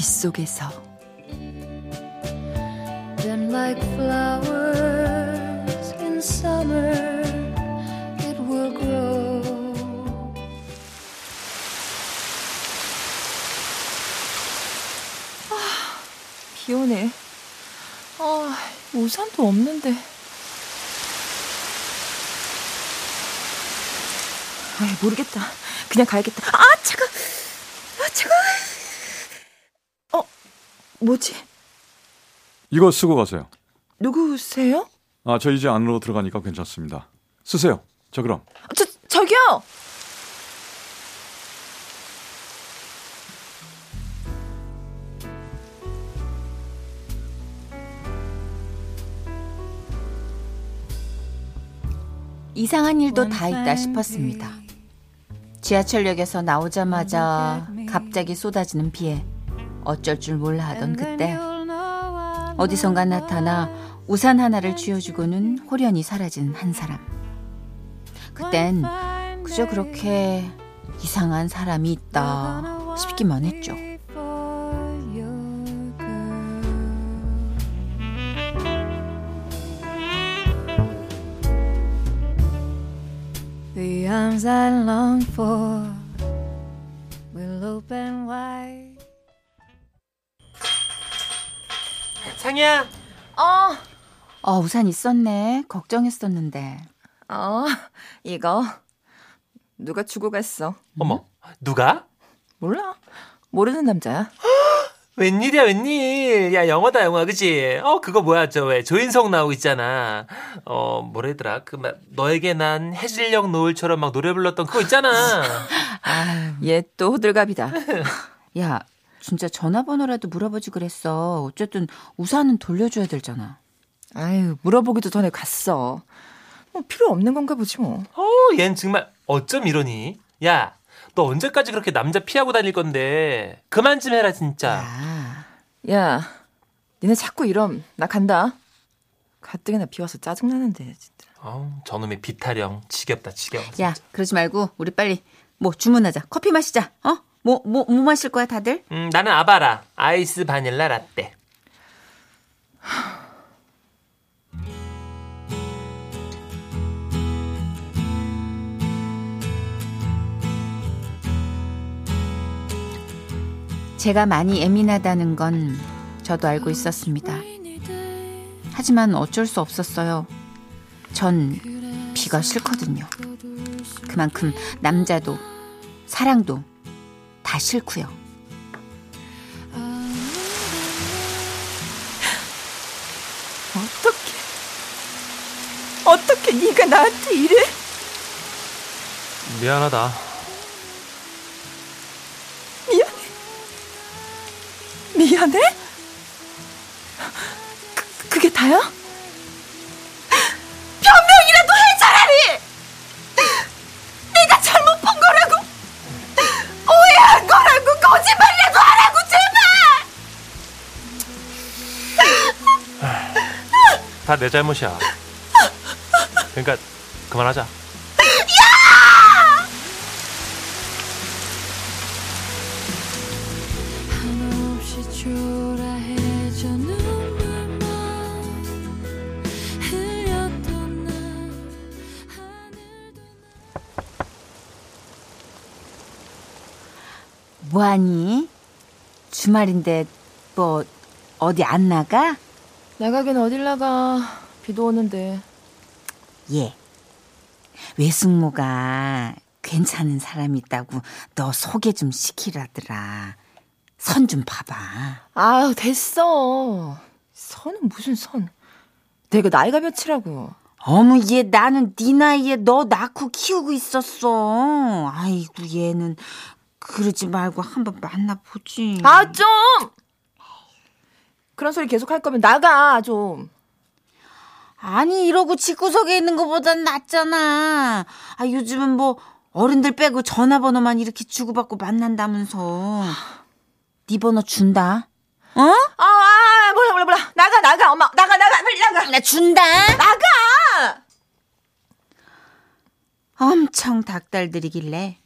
빗속에서 Then like flowers in summer it will grow 아, 비 오네. 아, 우산도 없는데. 아, 모르겠다. 그냥 가야겠다. 아, 차가. 아, 차가. 어, 뭐지? 이거 쓰고 가세요. 누구세요? 아, 저 이제 안으로 들어가니까 괜찮습니다. 쓰세요. 저 그럼. 저 저기요. 이상한 일도 다 있다 싶었습니다. 지하철역에서 나오자마자 갑자기 쏟아지는 비에 어쩔 줄 몰라 하던 그때 어디선가 나타나 우산 하나를 쥐어주고는 홀연히 사라진 한 사람. 그땐 그저 그렇게 이상한 사람이 있다 싶기만 했죠. The arms I long for will open wide. 상이야. 어. 어, 우산 있었네. 걱정했었는데. 어, 이거 누가 주고 갔어? 어머, 누가? 몰라. 모르는 남자야. 웬일이야, 웬일. 야, 영어다, 영화, 그치? 어, 그거 뭐야, 저 왜, 조인성 나오고 있잖아. 어, 뭐래더라. 그, 막, 너에게 난 해질녘 노을처럼 막 노래 불렀던 그거 있잖아. 아, 얘 또 호들갑이다. 야, 진짜 전화번호라도 물어보지 그랬어. 어쨌든 우산은 돌려줘야 되잖아. 아유, 물어보기도 전에 갔어. 뭐 필요 없는 건가 보지 뭐. 어, 얜 정말 어쩜 이러니? 야, 너 언제까지 그렇게 남자 피하고 다닐 건데? 그만 좀 해라, 진짜. 야, 야 니네 자꾸 이럼 나 간다. 가뜩이나 비와서 짜증 나는데 진짜. 어우, 저놈의 비타령 지겹다, 지겨워. 진짜. 야, 그러지 말고 우리 빨리 뭐 주문하자. 커피 마시자. 어? 뭐, 뭐, 뭐 마실 거야, 다들? 음, 나는 아바라. 아이스 바닐라 라떼. 제가 많이 예민하다는 건 저도 알고 있었습니다. 하지만 어쩔 수 없었어요. 전 비가 싫거든요. 그만큼 남자도 사랑도 다 싫고요. 어떻게? 어떻게 네가 나한테 이래? 미안하다. 미안해. 미안해? 그, 그게 다야? 다 내 잘못이야. 그러니까 그만하자. 뭐하니? 주말인데 뭐 어디 안 나가? 나가긴 어딜 나가. 비도 오는데. 예. 외숙모가 괜찮은 사람 있다고 너 소개 좀 시키라더라. 선 좀 봐봐. 아유, 됐어. 선은 무슨 선. 내가 나이가 몇이라고. 어머 얘 나는 네 나이에 너 낳고 키우고 있었어. 아이고 얘는 그러지 말고 한번 만나보지. 아, 좀! 그런 소리 계속 할 거면 나가 좀. 아니 이러고 집구석에 있는 것보단 낫잖아. 아 요즘은 뭐 어른들 빼고 전화번호만 이렇게 주고받고 만난다면서. 네 번호 준다. 어? 아, 아 몰라 몰라 몰라. 나가 나가 엄마 나가 나가 빨리 나가. 나 준다. 나가. 엄청 닭달들이길래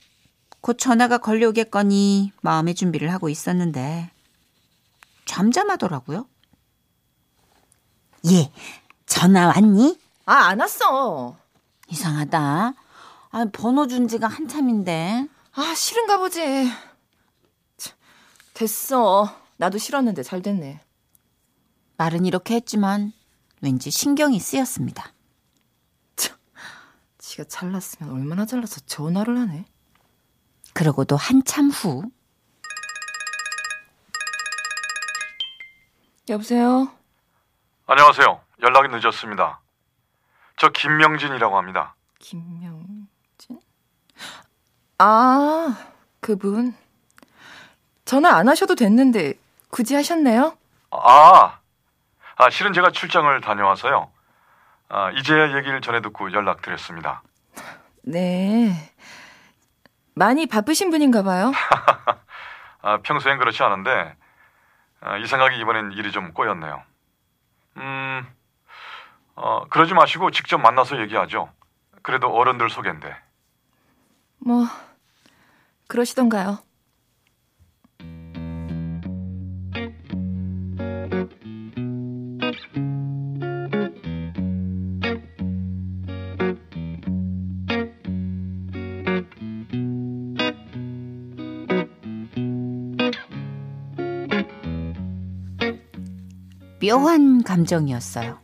곧 전화가 걸려오겠거니 마음의 준비를 하고 있었는데 잠잠하더라고요. 예, 전화 왔니? 아 안 왔어. 이상하다. 아, 번호 준 지가 한참인데. 아 싫은가 보지. 참, 됐어. 나도 싫었는데 잘 됐네. 말은 이렇게 했지만 왠지 신경이 쓰였습니다. 지가 잘났으면 얼마나 잘나서 전화를 하네. 그러고도 한참 후 여보세요. 안녕하세요. 연락이 늦었습니다. 저 김명진이라고 합니다. 김명진? 아, 그분. 전화 안 하셔도 됐는데 굳이 하셨네요? 아, 아 실은 제가 출장을 다녀와서요. 아, 이제야 얘기를 전해 듣고 연락드렸습니다. 네. 많이 바쁘신 분인가 봐요. 아, 평소엔 그렇지 않은데 아, 이 생각이 이번엔 일이 좀 꼬였네요. 음, 어, 그러지 마시고 직접 만나서 얘기하죠. 그래도 어른들 소개인데. 뭐 그러시던가요. 묘한 감정이었어요.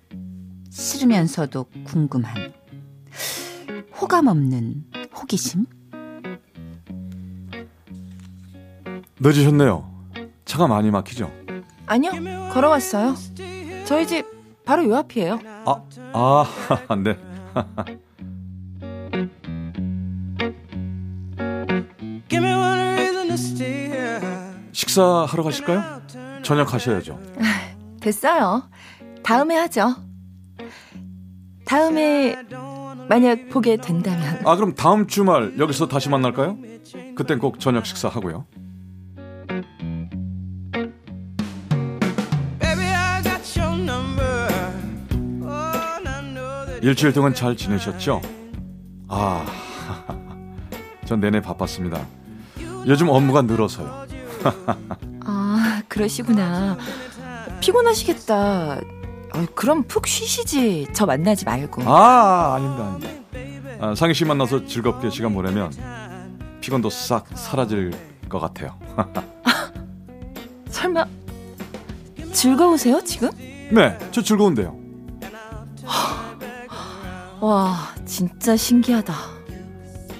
싫으면서도 궁금한 호감 없는 호기심? 늦으셨네요. 차가 많이 막히죠? 아니요, 걸어왔어요. 저희 집 바로 요 앞이에요. 아, 아, 네. Give me one reason to stay here. 식사하러 가실까요? 저녁 하셔야죠. 됐어요. 다음에 하죠. 다음에 만약 보게 된다면 아, 그럼 다음 주말 여기서 다시 만날까요? 그땐 꼭 저녁 식사 하고요. Your number. Oh, 일주일 동안 잘 지내셨죠? 아, 전 내내 바빴습니다. 요즘 업무가 늘어서요. 아 그러시구나. 피곤하시겠다. 아, 그럼 푹 쉬시지. 저 만나지 말고. 아, 아닙니다, 아닙니다. 아, 상희 씨 만나서 즐겁게 시간 보내면 피곤도 싹 사라질 것 같아요. 설마 즐거우세요 지금? 네, 저 즐거운데요. 와 진짜 신기하다.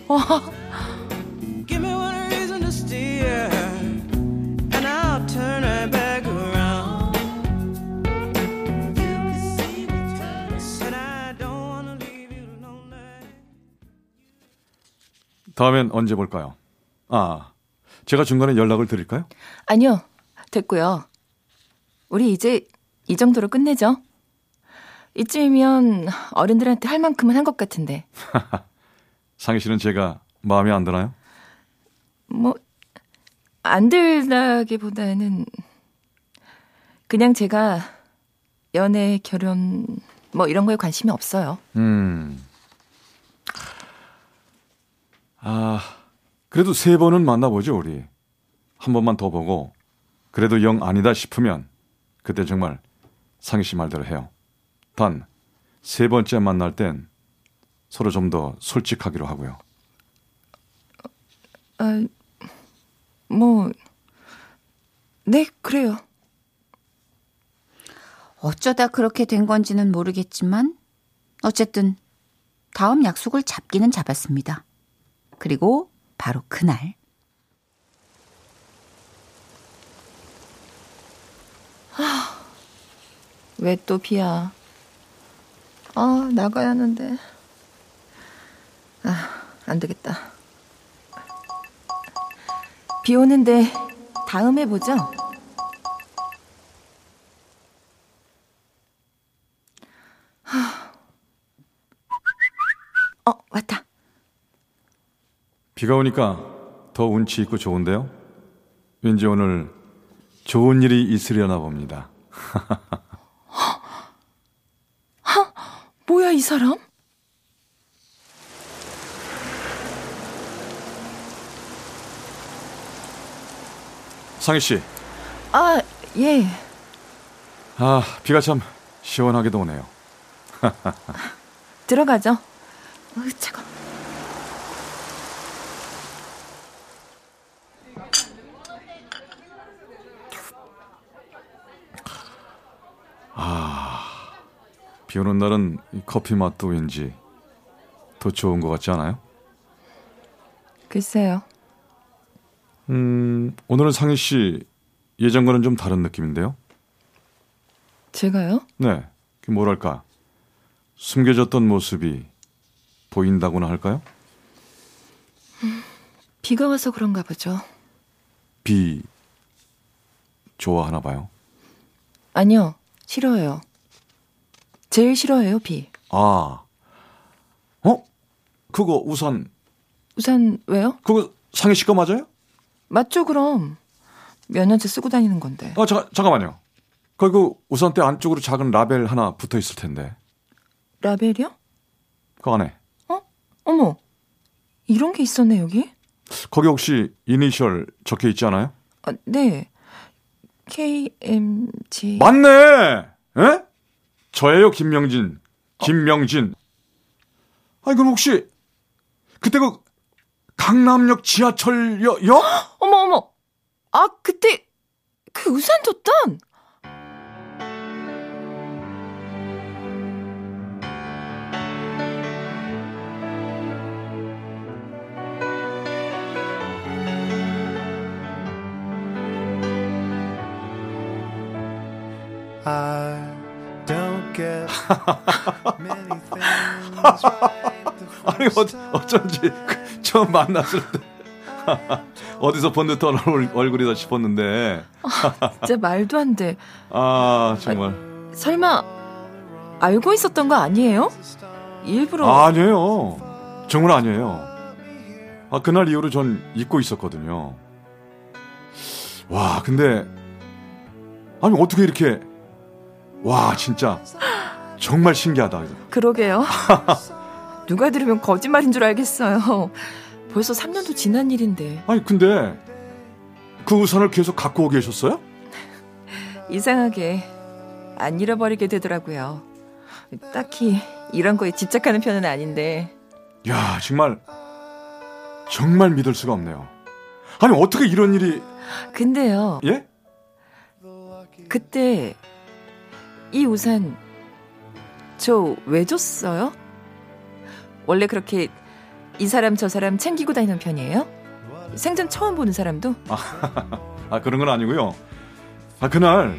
와 다음엔 언제 볼까요? 아, 제가 중간에 연락을 드릴까요? 아니요 됐고요. 우리 이제 이 정도로 끝내죠. 이쯤이면 어른들한테 할 만큼은 한 것 같은데 상희 씨는 제가 마음에 안 드나요? 뭐 안 들다기보다는 그냥 제가 연애, 결혼 뭐 이런 거에 관심이 없어요. 음. 아, 그래도 세 번은 만나보죠, 우리. 한 번만 더 보고, 그래도 영 아니다 싶으면, 그때 정말 상희 씨 말대로 해요. 단, 세 번째 만날 땐 서로 좀 더 솔직하기로 하고요. 아, 뭐, 네, 그래요. 어쩌다 그렇게 된 건지는 모르겠지만 어쨌든 다음 약속을 잡기는 잡았습니다. 그리고 바로 그날 왜또 비야? 아, 나가야 하는데. 아, 안 되겠다. 비 오는데 다음에 보죠. 비가 오니까 더 운치 있고 좋은데요? 왠지 오늘 좋은 일이 있으려나 봅니다. 뭐야, 이 사람? 상희 씨, 아, 예. 아, 비가 참 시원하게도 오네요. 들어가죠. 으, 차가. 비 오는 날은 이 커피 맛도 왠지 더 좋은 것 같지 않아요? 글쎄요. 음, 오늘은 상희 씨 예전과는 좀 다른 느낌인데요? 제가요? 네, 그 뭐랄까 숨겨졌던 모습이 보인다고나 할까요? 비가 와서 그런가 보죠. 비 좋아하나 봐요. 아니요, 싫어해요. 제일 싫어해요, 비. 아, 어? 그거 우산 우산 왜요? 그거 상희 씨거 맞아요? 맞죠, 그럼. 몇 년째 쓰고 다니는 건데. 아, 잠깐 잠깐만요. 거기 그 우산대 안쪽으로 작은 라벨 하나 붙어 있을 텐데 라벨이요? 그 안에 어? 어머, 이런 게 있었네, 여기? 거기 혹시 이니셜 적혀 있지 않아요? 아, 네. KMG. 맞네. 에? 저예요, 김명진. 김명진. 아니 그럼 혹시 그때 그 강남역 지하철역? 역? 어머, 어머! 아, 그때, 그 우산 줬던! I 아니 어, 어쩐지 그 처음 만났을 때. 어디서 본 듯한 얼- 얼굴이다 싶었는데. 진짜 말도 안 돼. 아 정말. 설마, 알고 있었던 거 아니에요? 일부러. 아, 아니에요. 정말 아니에요. 아 그날 이후로 전 잊고 있었거든요. 와 근데 아니 어떻게 이렇게 와 진짜 정말 신기하다 그러게요. 누가 들으면 거짓말인 줄 알겠어요. 벌써 3년도 지난 일인데. 아니 근데 그 우산을 계속 갖고 계셨어요? 이상하게 안 잃어버리게 되더라고요. 딱히 이런 거에 집착하는 편은 아닌데. 야 정말 정말 믿을 수가 없네요 아니 어떻게 이런 일이 근데요, 예? 그때 이 우산 저 왜 줬어요? 원래 그렇게 이 사람 저 사람 챙기고 다니는 편이에요? 생전 처음 보는 사람도? 아 그런 건 아니고요. 아 그날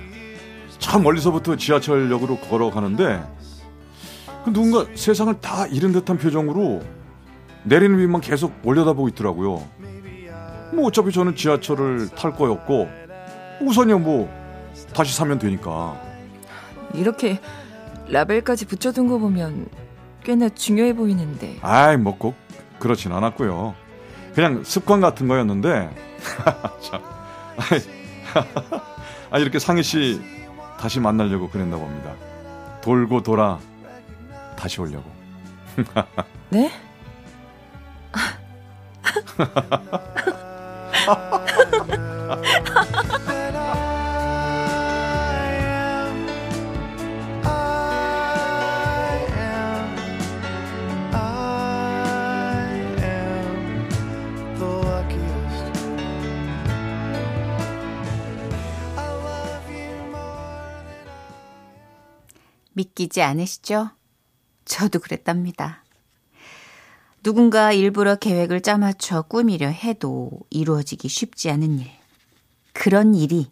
참 멀리서부터 지하철역으로 걸어가는데 그 누군가 세상을 다 잃은 듯한 표정으로 내리는 위만 계속 올려다보고 있더라고요. 뭐 어차피 저는 지하철을 탈 거였고 우선이야 뭐 다시 사면 되니까. 이렇게 라벨까지 붙여둔 거 보면 꽤나 중요해 보이는데. 아이 뭐 꼭 그렇진 않았고요. 그냥 습관 같은 거였는데 참 아이, 아 이렇게 상희 씨 다시 만나려고 그랬나 봅니다. 돌고 돌아 다시 오려고. 네? 믿기지 않으시죠? 저도 그랬답니다. 누군가 일부러 계획을 짜맞춰 꾸미려 해도 이루어지기 쉽지 않은 일. 그런 일이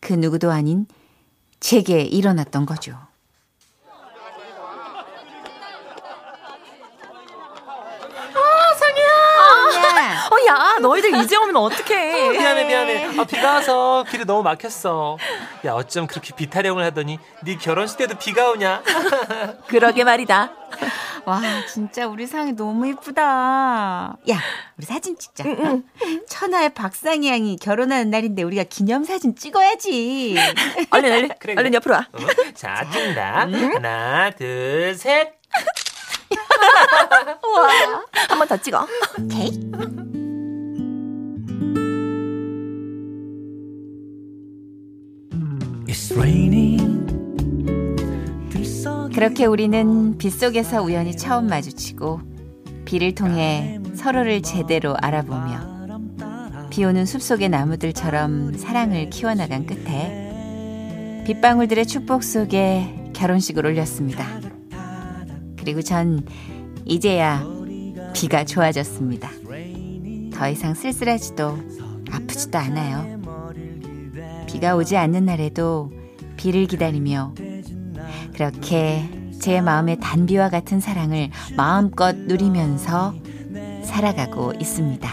그 누구도 아닌 제게 일어났던 거죠. 아, 상이야! 어, 야, 너희들 이제 오면 어떡해. 미안해 미안해. 아, 비가 와서 길이 너무 막혔어. 야 어쩜 그렇게 비타령을 하더니 네 결혼식 때도 비가 오냐? 그러게 말이다. 와, 진짜 우리 상이 너무 이쁘다. 야, 우리 사진 찍자. 천하의 박상희 양이 결혼하는 날인데 우리가 기념사진 찍어야지. 얼른 얼른 그래, 얼른. 옆으로 와. 어? 자 찍는다. 하나 둘 셋. 한 번 더 찍어. 오케이. 그렇게 우리는 빗속에서 우연히 처음 마주치고 비를 통해 서로를 제대로 알아보며 비 오는 숲속의 나무들처럼 사랑을 키워나간 끝에 빗방울들의 축복 속에 결혼식을 올렸습니다. 그리고 전 이제야 비가 좋아졌습니다. 더 이상 쓸쓸하지도 아프지도 않아요. 비가 오지 않는 날에도 비를 기다리며 그렇게 제 마음의 단비와 같은 사랑을 마음껏 누리면서 살아가고 있습니다.